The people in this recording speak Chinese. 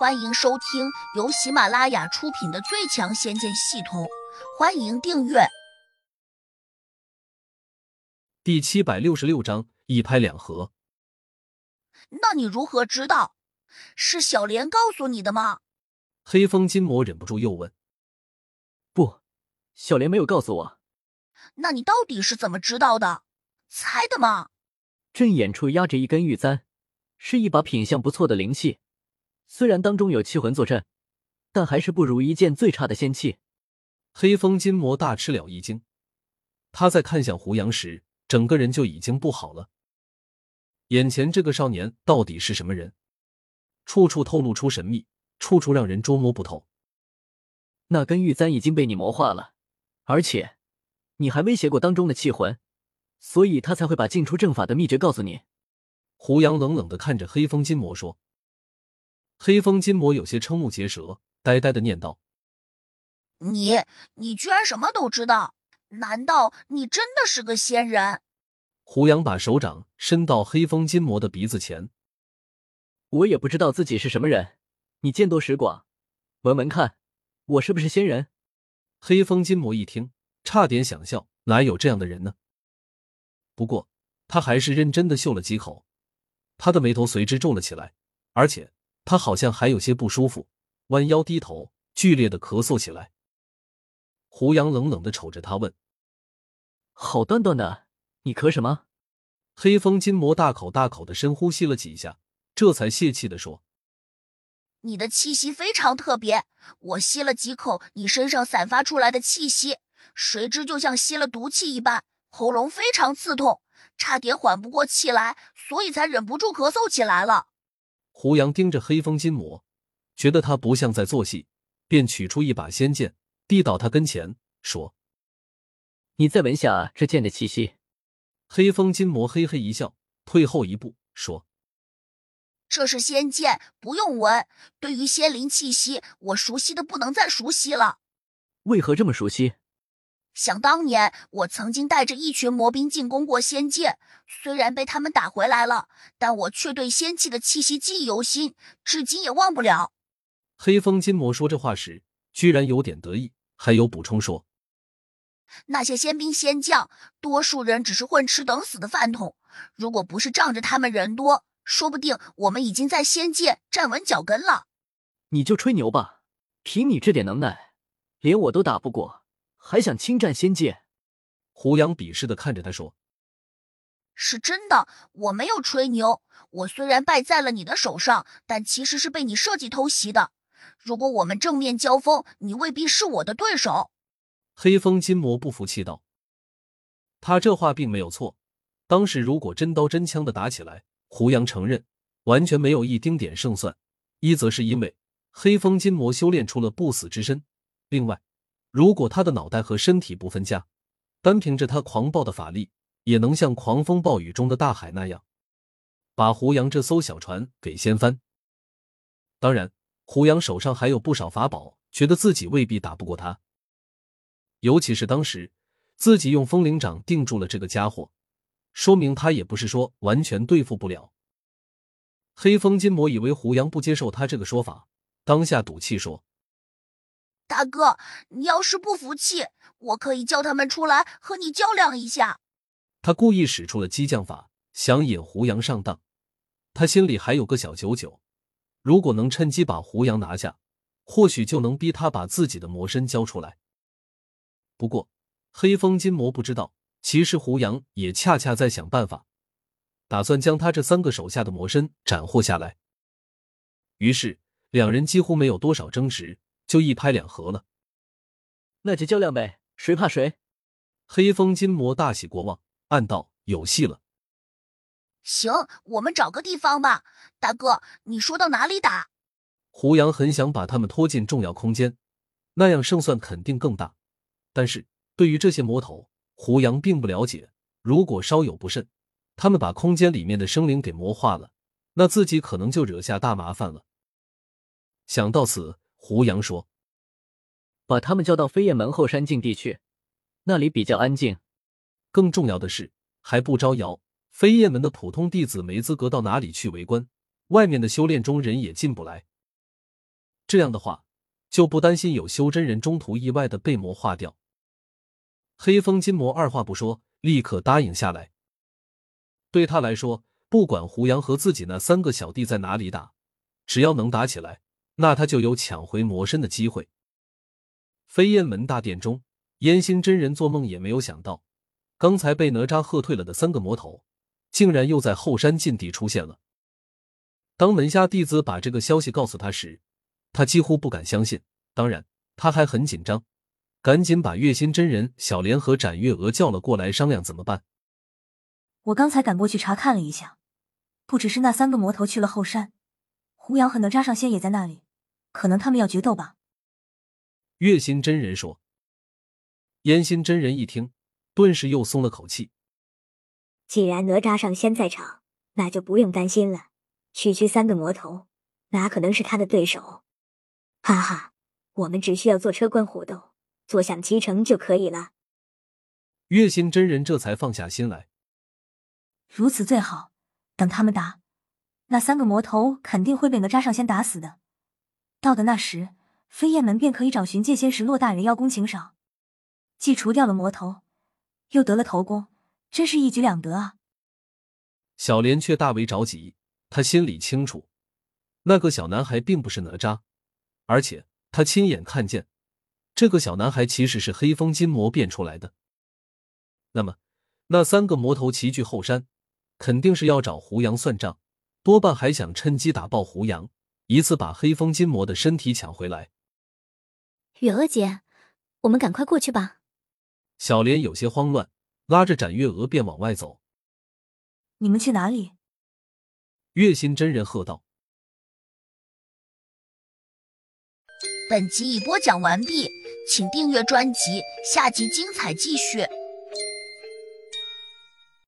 欢迎收听由喜马拉雅出品的《最强仙剑系统》，欢迎订阅。第七百六十六章一拍两合。那你如何知道？是小莲告诉你的吗？黑风金魔忍不住又问。不，小莲没有告诉我。那你到底是怎么知道的？猜的吗？阵眼处压着一根玉簪，是一把品相不错的灵器。虽然当中有气魂坐镇，但还是不如一件最差的仙器。黑风金魔大吃了一惊，他在看向胡杨时，整个人就已经不好了。眼前这个少年到底是什么人？处处透露出神秘，处处让人捉摸不透。那根玉簪已经被你魔化了，而且你还威胁过当中的气魂，所以他才会把进出阵法的秘诀告诉你。胡杨冷冷的看着黑风金魔说。黑风金魔有些瞠目结舌，呆呆的念道：“你，你居然什么都知道？难道你真的是个仙人？”胡杨把手掌伸到黑风金魔的鼻子前，我也不知道自己是什么人，你见多识广，闻闻看，我是不是仙人？黑风金魔一听，差点想笑，哪有这样的人呢？不过他还是认真的嗅了几口，他的眉头随之皱了起来，而且。他好像还有些不舒服，弯腰低头，剧烈的咳嗽起来。胡杨冷冷的瞅着他问：“好端端的，你咳什么？”黑风金魔大口大口的深呼吸了几下，这才泄气的说：“你的气息非常特别，我吸了几口你身上散发出来的气息，谁知就像吸了毒气一般，喉咙非常刺痛，差点缓不过气来，所以才忍不住咳嗽起来了。”胡杨盯着黑风金魔，觉得他不像在做戏，便取出一把仙剑，递到他跟前，说：“你再闻下这剑的气息。”黑风金魔嘿嘿一笑，退后一步，说：“这是仙剑，不用闻。对于仙灵气息，我熟悉的不能再熟悉了。”为何这么熟悉？想当年，我曾经带着一群魔兵进攻过仙界，虽然被他们打回来了，但我却对仙气的气息记忆犹新，至今也忘不了。黑风金魔说这话时，居然有点得意，还有补充说：“那些仙兵仙将，多数人只是混吃等死的饭桶，如果不是仗着他们人多，说不定我们已经在仙界站稳脚跟了。”你就吹牛吧，凭你这点能耐，连我都打不过。还想侵占仙界？胡杨鄙视的看着他说：“是真的，我没有吹牛。我虽然败在了你的手上，但其实是被你设计偷袭的。如果我们正面交锋，你未必是我的对手。”黑风金魔不服气道：“他这话并没有错。当时如果真刀真枪的打起来，胡杨承认完全没有一丁点胜算。一则是因为黑风金魔修炼出了不死之身，另外。”如果他的脑袋和身体不分家，单凭着他狂暴的法力，也能像狂风暴雨中的大海那样，把胡杨这艘小船给掀翻。当然，胡杨手上还有不少法宝，觉得自己未必打不过他。尤其是当时自己用风灵掌定住了这个家伙，说明他也不是说完全对付不了。黑风金魔以为胡杨不接受他这个说法，当下赌气说。大哥，你要是不服气，我可以叫他们出来和你较量一下。他故意使出了激将法，想引胡杨上当。他心里还有个小九九，如果能趁机把胡杨拿下，或许就能逼他把自己的魔身交出来。不过，黑风金魔不知道，其实胡杨也恰恰在想办法，打算将他这三个手下的魔身斩获下来。于是，两人几乎没有多少争执。就一拍两合了，那就较量呗，谁怕谁？黑风金魔大喜过望，暗道有戏了。行，我们找个地方吧。大哥，你说到哪里打？胡杨很想把他们拖进重要空间，那样胜算肯定更大。但是对于这些魔头，胡杨并不了解。如果稍有不慎，他们把空间里面的生灵给魔化了，那自己可能就惹下大麻烦了。想到此。胡杨说：“把他们叫到飞燕门后山禁地去，那里比较安静。更重要的是，还不招摇。飞燕门的普通弟子没资格到哪里去围观，外面的修炼中人也进不来。”这样的话，就不担心有修真人中途意外的被魔化掉。黑风金魔二话不说，立刻答应下来。对他来说，不管胡杨和自己那三个小弟在哪里打，只要能打起来，那他就有抢回魔身的机会。飞燕门大殿中，燕心真人做梦也没有想到，刚才被哪吒喝退了的三个魔头，竟然又在后山禁地出现了。当门下弟子把这个消息告诉他时，他几乎不敢相信。当然，他还很紧张，赶紧把月心真人、小莲和展月娥叫了过来商量怎么办。我刚才赶过去查看了一下，不只是那三个魔头去了后山，胡杨和哪吒上仙也在那里，可能他们要决斗吧。月心真人说：“烟心真人一听，顿时又松了口气。既然哪吒上仙在场，那就不用担心了。区区三个魔头，哪可能是他的对手？哈哈，我们只需要坐车观虎斗，坐享其成就可以了。”月心真人这才放下心来。如此最好。等他们打，那三个魔头肯定会被哪吒上仙打死的。到的那时。飞燕门便可以找寻界仙石洛大人邀功请赏，既除掉了魔头，又得了头功，真是一举两得啊！小莲却大为着急，他心里清楚，那个小男孩并不是哪吒，而且他亲眼看见，这个小男孩其实是黑风金魔变出来的。那么，那三个魔头齐聚后山，肯定是要找胡杨算账，多半还想趁机打爆胡杨，一次把黑风金魔的身体抢回来。月娥姐，我们赶快过去吧。小莲有些慌乱，拉着展月娥便往外走。你们去哪里？月心真人喝道。本集已播讲完毕，请订阅专辑，下集精彩继续。